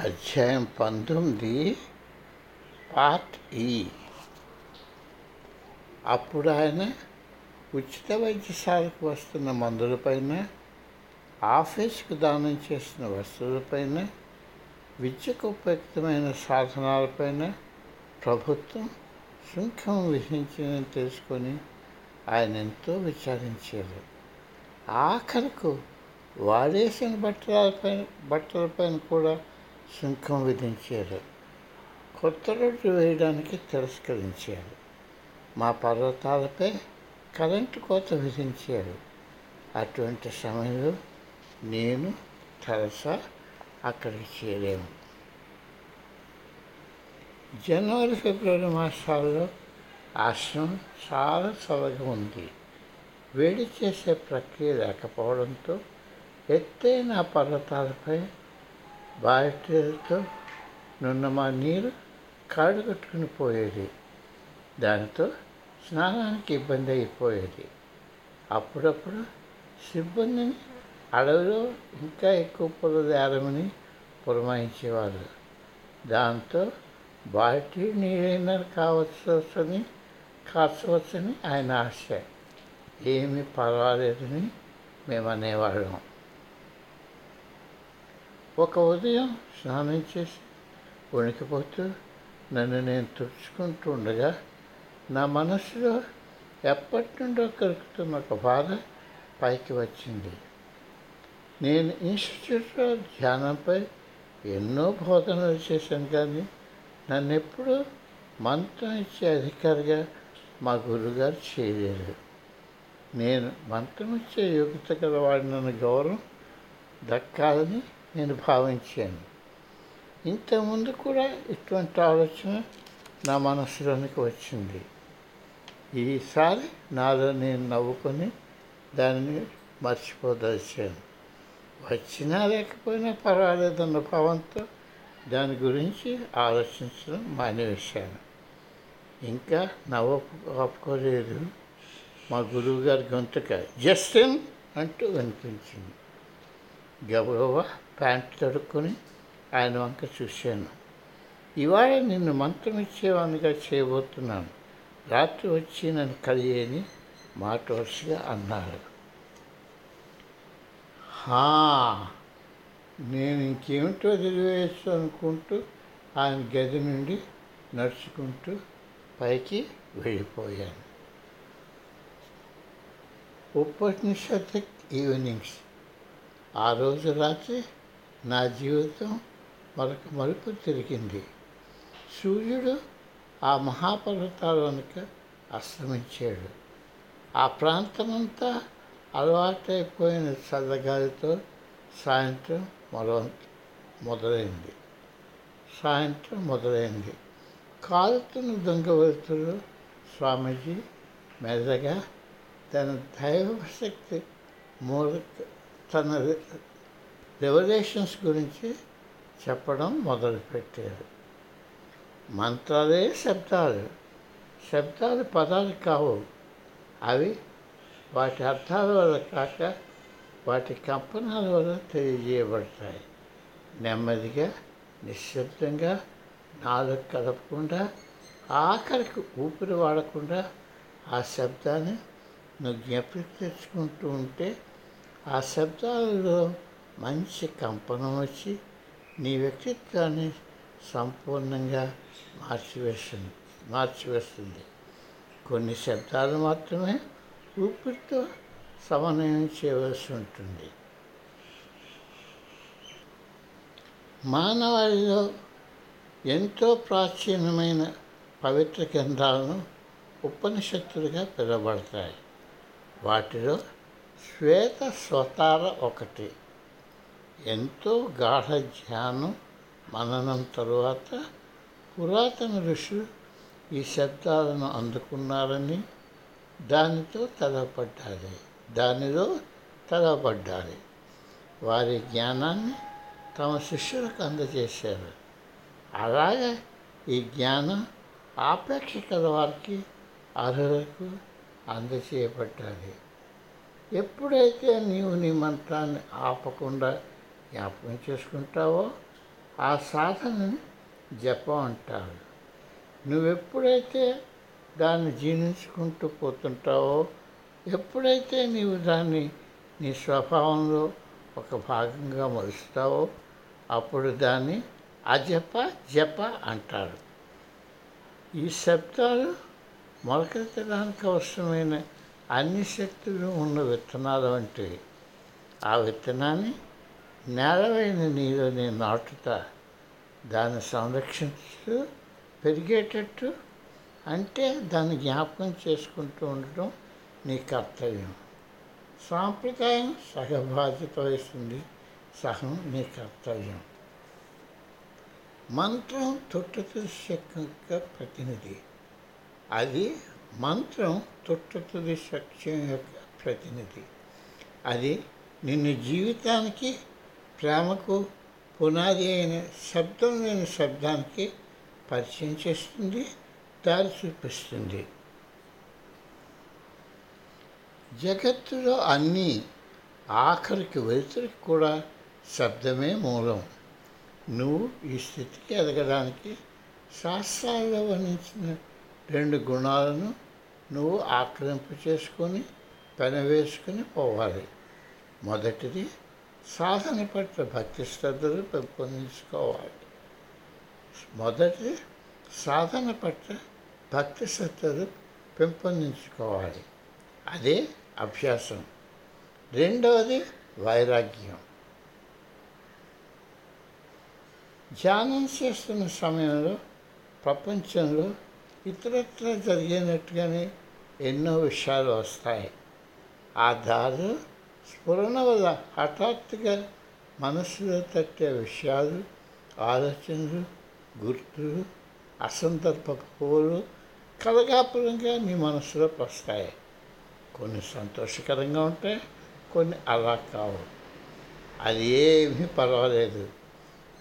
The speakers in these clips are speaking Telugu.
అధ్యాయం పంతొమ్మిది పార్ట్ ఈ. అప్పుడు ఆయన ఉచిత వైద్యశాలకు వస్తున్న మందులపైన ఆఫీస్కు దానం చేసిన వస్తువులపైన విద్యకు ఉపయుక్తమైన సాధనాలపైన ప్రభుత్వం సుంకం విధించిందని తెలుసుకొని ఆయన ఎంతో విచారించారు. ఆఖరకు వాడేసిన బట్టలపైన బట్టలపైన కూడా సుంకం విధించారు కొత్త రోడ్డు వేయడానికి తిరస్కరించారు మా పర్వతాలపై కరెంటు కోత విధించారు అటువంటి సమయంలో నేను తెరసా అక్కడికి చేరాము జనవరి ఫిబ్రవరి మాసాల్లో ఆశ్రమం చాలా చల్లగా ఉంది. వేడి చేసే ప్రక్రియ లేకపోవడంతో ఎత్తైన పర్వతాలపై బాటిల్తో నున్న మా నీరు కాళ్ళు కట్టుకుని పోయేది. దానితో స్నానానికి ఇబ్బంది అయిపోయేది. అప్పుడప్పుడు సిబ్బందిని అడవిలో ఇంకా ఎక్కువ పొలదేరమని పురమాయించేవారు. దాంతో బాటి నీరైనా కావచ్చని కాచవచ్చని ఆయన ఆశ. ఏమీ పర్వాలేదని మేము అనేవాళ్ళం ఒక ఉదయం స్నానం చేసి వణికిపోతూ నన్ను నేను తుడుచుకుంటూ ఉండగా నా మనసులో ఎప్పటి నుండో కలుగుతున్న ఒక బాధ పైకి వచ్చింది నేను ఇన్స్టిట్యూట్లో ధ్యానంపై ఎన్నో బోధనలు చేశాను కానీ నన్ను ఎప్పుడూ మంత్రం ఇచ్చే అధికారిగా మా గురుగారు చేయలేరు నేను మంత్రం ఇచ్చే యోగ్యత గలవాడినన్న గౌరవం దక్కాలని నేను భావించాను. ఇంతకుముందు కూడా ఇటువంటి ఆలోచన నా మనసులోనికి వచ్చింది. ఈసారి నాలో నేను నవ్వుకొని దానిని మర్చిపోదలిచాను. వచ్చినా లేకపోయినా పర్వాలేదన్న భావంతో దాని గురించి ఆలోచించడం మానేశాను. ఇంకా నవ్వు ఆపుకోలేదు మా గురువుగారి గొంతుక. జస్టిన్ అంటూ వినిపించింది. గబగబా ప్యాంట్ తడుక్కొని ఆయన వంక చూశాను. ఇవాళ నిన్ను మంత్రం ఇచ్చేవానిగా చేయబోతున్నాను. రాత్రి వచ్చి నన్ను కలియని మాట వరుసగా అన్నారు హా నేను ఇంకేమిటో వదిలివేయచ్చు అనుకుంటూ ఆయన గది నుండి నడుచుకుంటూ పైకి వెళ్ళిపోయాను. ఉపనిషత్ ఈవినింగ్స్. ఆ రోజు రాత్రి నా జీవితం మరొక మలుపు తిరిగింది. సూర్యుడు ఆ మహాపర్వతాలోనికి అస్తమించాడు. ఆ ప్రాంతమంతా అలవాటైపోయిన చల్లగాలితో సాయంత్రం మరో మొదలైంది. సాయంత్రం మొదలైంది. కాలుతున్న దొంగ స్వామీజీ మెల్లగా తన దైవశక్తి మూలక తన రెవల్యూషన్స్ గురించి చెప్పడం మొదలుపెట్టారు. మంత్రాలే శబ్దాలు. శబ్దాలు పదాలు కావు. అవి వాటి అర్థాల వల్ల కాక వాటి కంపనాల వల్ల తెలియజేయబడతాయి. నెమ్మదిగా నిశ్శబ్దంగా నాలుగు కలపకుండా ఆఖరికి ఊపిరి వాడకుండా ఆ శబ్దాన్ని నువ్వు జ్ఞప్తికి తెచ్చుకుంటూ ఉంటే ఆ శబ్దాలలో మంచి కంపనం వచ్చి నీ వ్యక్తిత్వాన్ని సంపూర్ణంగా మార్చివేస్తుంది మార్చివేస్తుంది. కొన్ని శబ్దాలు మాత్రమే ఊపిరితో సమన్వయం చేయవలసి ఉంటుంది. మానవాళిలో ఎంతో ప్రాచీనమైన పవిత్ర గ్రంథాలను ఉపనిషత్తులుగా పిలువబడతాయి. వాటిలో శ్వేత స్వతార ఒకటి ఎంతో గాఢ ధ్యానం మననం తరువాత పురాతన ఋషులు ఈ శబ్దాలను అందుకున్నారని దానితో తలపడ్డాలి దానిలో తలపడ్డాలి వారి జ్ఞానాన్ని తమ శిష్యులకు అందజేశారు. అలాగే ఈ జ్ఞానం ఆపేక్షికల వారికి అర్హులకు అందచేయబడ్డాలి ఎప్పుడైతే నీవు నీ మంత్రాన్ని ఆపకుండా జ్ఞాపకం చేసుకుంటావో ఆ సాధనని జపం అంటారు. నువ్వెప్పుడైతే దాన్ని జీర్ణించుకుంటూ పోతుంటావో ఎప్పుడైతే నీవు దాన్ని నీ స్వభావంలో ఒక భాగంగా మలుస్తావో అప్పుడు దాన్ని అజప జప అంటారు. ఈ శబ్దాలు మొలకెత్తడానికి అవసరమైన అన్ని శక్తులు ఉన్న విత్తనాలు వంటివి ఆ విత్తనాన్ని నేలవైన నీరుని నాటుతా దాన్ని సంరక్షిస్తూ పెరిగేటట్టు అంటే దాన్ని జ్ఞాపకం చేసుకుంటూ ఉండటం నీ కర్తవ్యం. సాంప్రదాయం సహ బాధ్యత వహిస్తుంది సహం నీ కర్తవ్యం. మంత్రం తొట్టుతుది శక్తి యొక్క ప్రతినిధి. అది మంత్రం తొట్టుతుంది సత్యం యొక్క ప్రతినిధి. అది నిన్ను జీవితానికి ప్రేమకు పునాది అయిన శబ్దం లేని శబ్దానికి పరిచయం చేస్తుంది దారి చూపిస్తుంది. జగత్తులో అన్నీ ఆఖరికి వెలుతురికి కూడా శబ్దమే మూలం. నువ్వు ఈ స్థితికి ఎదగడానికి శాస్త్రాల్లో వర్ణించిన రెండు గుణాలను నువ్వు ఆక్రమింపు చేసుకొని పెనవేసుకుని పోవాలి. మొదటిది సాధన పట్ల భక్తి శ్రద్ధలు పెంపొందించుకోవాలి. మొదటి సాధన పట్ల భక్తి శ్రద్ధలు పెంపొందించుకోవాలి. అదే అభ్యాసం. రెండవది వైరాగ్యం. ధ్యానం చేస్తున్న సమయంలో ప్రపంచంలో ఇతరత్ర జరిగినట్టుగానే ఎన్నో విషయాలు వస్తాయి. ఆ దారి స్ఫురణ వల్ల హఠాత్తుగా మనసులో తట్టే విషయాలు ఆలోచనలు గుర్తులు అసందర్భ పువ్వులు కలగాపురంగా నీ మనసులోకి వస్తాయి. కొన్ని సంతోషకరంగా ఉంటాయి కొన్ని అలా కావు. అది ఏమీ పర్వాలేదు.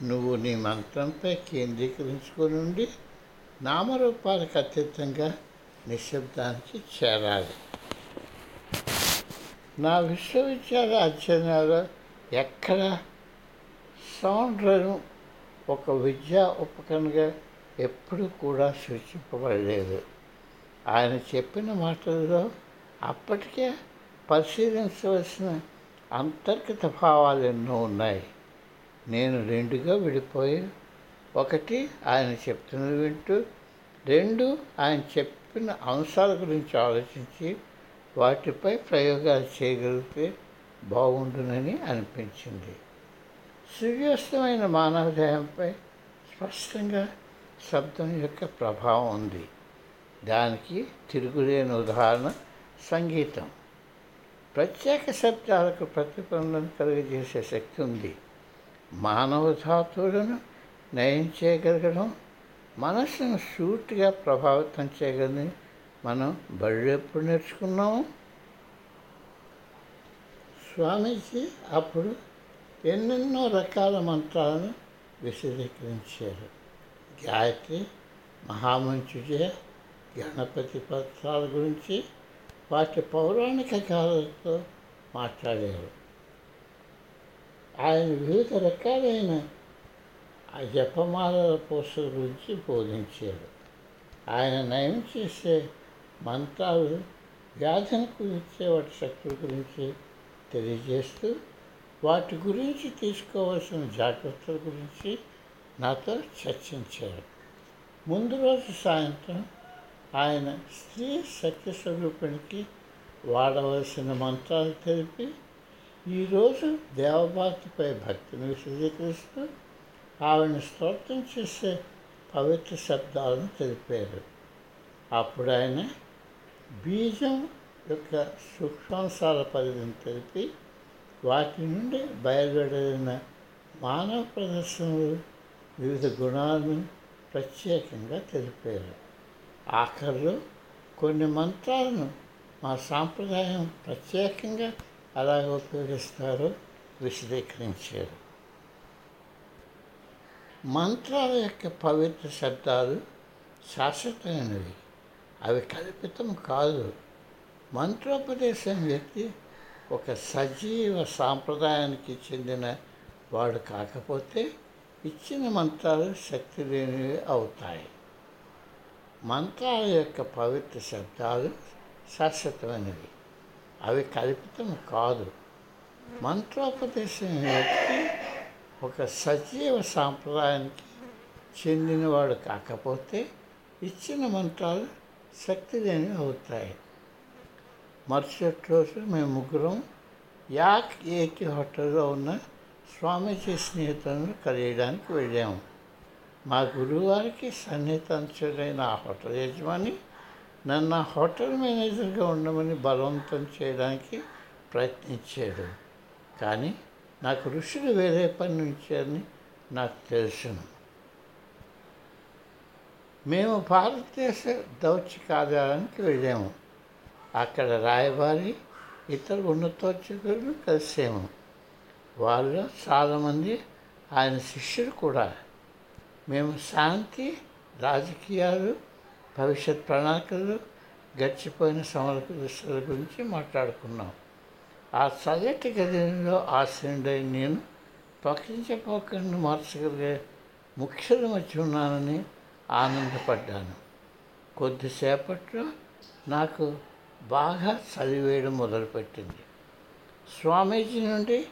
నువ్వు నీ మంత్రంపై కేంద్రీకరించుకొని ఉండి నామరూపాలకు అతీతంగా నిశ్శబ్దానికి చేరాలి. నా విశ్వవిద్యాలయ అధ్యయనాలు ఎక్కడ? సౌండ్లను ఒక విద్యా ఉపకరణగా ఎప్పుడు కూడా సూచింపబడలేదు. ఆయన చెప్పిన మాటల్లో అప్పటికే పరిశీలించవలసిన అంతర్గత భావాలు ఎన్నో ఉన్నాయి. నేను రెండుగా విడిపోయి ఒకటి ఆయన చెప్తున్నది వింటూ రెండు ఆయన చెప్ చెప్పిన అంశాల గురించి ఆలోచించి వాటిపై ప్రయోగాలు చేయగలిగితే బాగుండునని అనిపించింది. సూర్యాస్తమైన మానవ దేహంపై స్పష్టంగా శబ్దం యొక్క ప్రభావం ఉంది. దానికి తిరుగులేని ఉదాహరణ సంగీతం. ప్రత్యేక శబ్దాలకు ప్రతిఫలనం కలిగజేసే శక్తి ఉంది. మానవ ధాతువులను నయం చేయగలగడం మనసును సూటిగా ప్రభావితం చేయగలని మనం బళ్ళు ఎప్పుడు నేర్చుకున్నాము? స్వామీజీ అప్పుడు ఎన్నెన్నో రకాల మంత్రాలను విశదీకరించారు. గాయత్రి మహామంచుజయ గణపతి పత్రాల గురించి వాటి పౌరాణిక కాలంతో మాట్లాడారు. ఆయన వివిధ రకాలైన ఆ జపమాలల పూస గురించి బోధించారు ఆయన నయం చేసే మంత్రాలు వ్యాధిని కుదిర్చే వాటి శక్తుల గురించి తెలియజేస్తూ వాటి గురించి తీసుకోవాల్సిన జాగ్రత్తల గురించి నాతో చర్చించారు ముందు రోజు సాయంత్రం ఆయన స్త్రీ శక్తి సత్యస్వరూపిణికి వాడవలసిన మంత్రాలు తెలిపి ఈరోజు దేవభారతిపై భక్తిని విశదీకరిస్తూ ఆవిడని స్తోత్రం చేసే పవిత్ర శబ్దాలను తెలిపారు. అప్పుడు ఆయన బీజం యొక్క సూక్ష్మాంశాల పరిధిని తెలిపి వాటి నుండి బయలువెడలిన మానవ ప్రదర్శనలు వివిధ గుణాలను ప్రత్యేకంగా తెలిపారు. ఆఖరిలో కొన్ని మంత్రాలను మా సాంప్రదాయం ప్రత్యేకంగా అలాగ ఉపయోగిస్తారో విశదీకరించారు. మంత్రాల యొక్క పవిత్ర శబ్దాలు శాశ్వతమైనవి. అవి కల్పితం కాదు. మంత్రోపదేశం వ్యక్తి ఒక సజీవ సాంప్రదాయానికి చెందిన వాడు కాకపోతే ఇచ్చిన మంత్రాలు శక్తి లేనివి అవుతాయి. మంత్రాల యొక్క పవిత్ర శబ్దాలు శాశ్వతమైనవి. అవి కల్పితం కాదు. మంత్రోపదేశం వ్యక్తి ఒక సజీవ సాంప్రదాయానికి చెందినవాడు కాకపోతే ఇచ్చిన మంత్రాలు శక్తి లేనివి అవుతాయి. మరుసటి రోజు మేము ముగ్గురం యాక్ ఏటి హోటల్లో ఉన్న స్వామీజీ స్నేహితులను కలియడానికి వెళ్ళాము. మా గురువారికి సన్నిహితంచుడైన ఆ హోటల్ యజమాని నన్ను ఆ హోటల్ మేనేజర్గా ఉండమని బలవంతం చేయడానికి ప్రయత్నించాడు. కానీ నాకు ఋషులు వేరే పని ఉంచారని నాకు తెలుసును. మేము భారతదేశ దౌత్య కార్యాలయానికి వెళ్ళాము. అక్కడ రాయబారి ఇతర ఉన్నతోచకులను కలిసాము. వాళ్ళు చాలామంది ఆయన శిష్యులు కూడా. మేము శాంతి రాజకీయాలు భవిష్యత్ ప్రణాళికలు గడిచిపోయిన సమర గురించి మాట్లాడుకున్నాం. ఆ చల్లటి గదిలో ఆశ్రయుడై నేను పక్కించపోకుండా మార్చగలిగే ముఖ్యుల మధ్య ఉన్నానని ఆనందపడ్డాను. కొద్దిసేపట్లో నాకు బాగా చదివేయడం మొదలుపెట్టింది. స్వామీజీ నుండి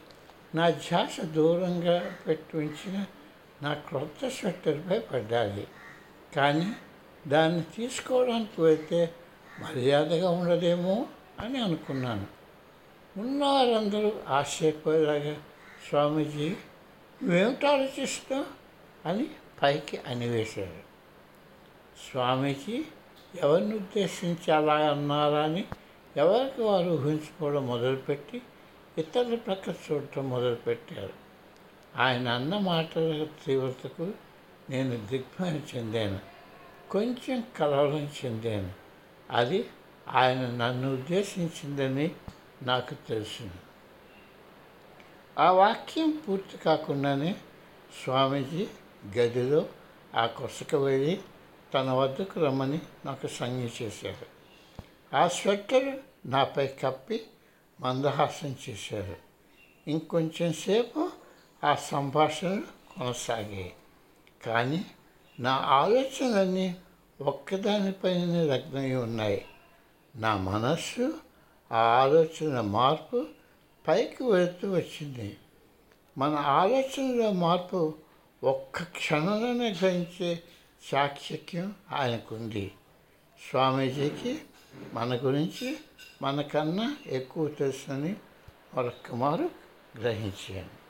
నా ధ్యాస దూరంగా పెట్టి ఉంచిన నా క్రొత్త స్వెట్టర్పై పడ్డాలి కానీ దాన్ని తీసుకోవడానికి వెళ్తే మర్యాదగా ఉండదేమో అని అనుకున్నాను. ఉన్నారందరూ ఆశ్చర్యపోయేలాగా స్వామీజీ నువ్వేమిటి ఆలోచిస్తావు అని పైకి అనివేశారు స్వామీజీ ఎవరిని ఉద్దేశించి అలా అన్నారా అని ఎవరికి వారు ఊహించుకోవడం మొదలుపెట్టి ఇతరుల ప్రక్క చూడటం మొదలుపెట్టారు. ఆయన అన్న మాటల తీవ్రతకు నేను దిగ్భ్రమ చెందాను కొంచెం కలవరం చెందాను. అది ఆయన నన్ను ఉద్దేశించిందని నాకు తెలిసింది ఆ వాక్యం పూర్తి కాకుండానే స్వామీజీ గదిలో ఆ కొసక వెళ్ళి తన వద్దకు రమ్మని నాకు సంజ్ఞ చేశారు. ఆ స్వెట్టర్ నాపై కప్పి మందహాసం చేశారు. ఇంకొంచెం సేపు ఆ సంభాషణలు కొనసాగాయి. కానీ నా ఆలోచనలన్నీ ఒక్కదానిపైన లగ్నమై ఉన్నాయి. నా మనస్సు ఆ ఆలోచన మార్పు పైకి వెళుతూ వచ్చింది. మన ఆలోచనలో మార్పు ఒక్క క్షణంలోనే గ్రహించే చాక్షక్యం ఆయనకుంది. స్వామీజీకి మన గురించి మనకన్నా ఎక్కువ తెలుసని మరొక్క మారు గ్రహించాను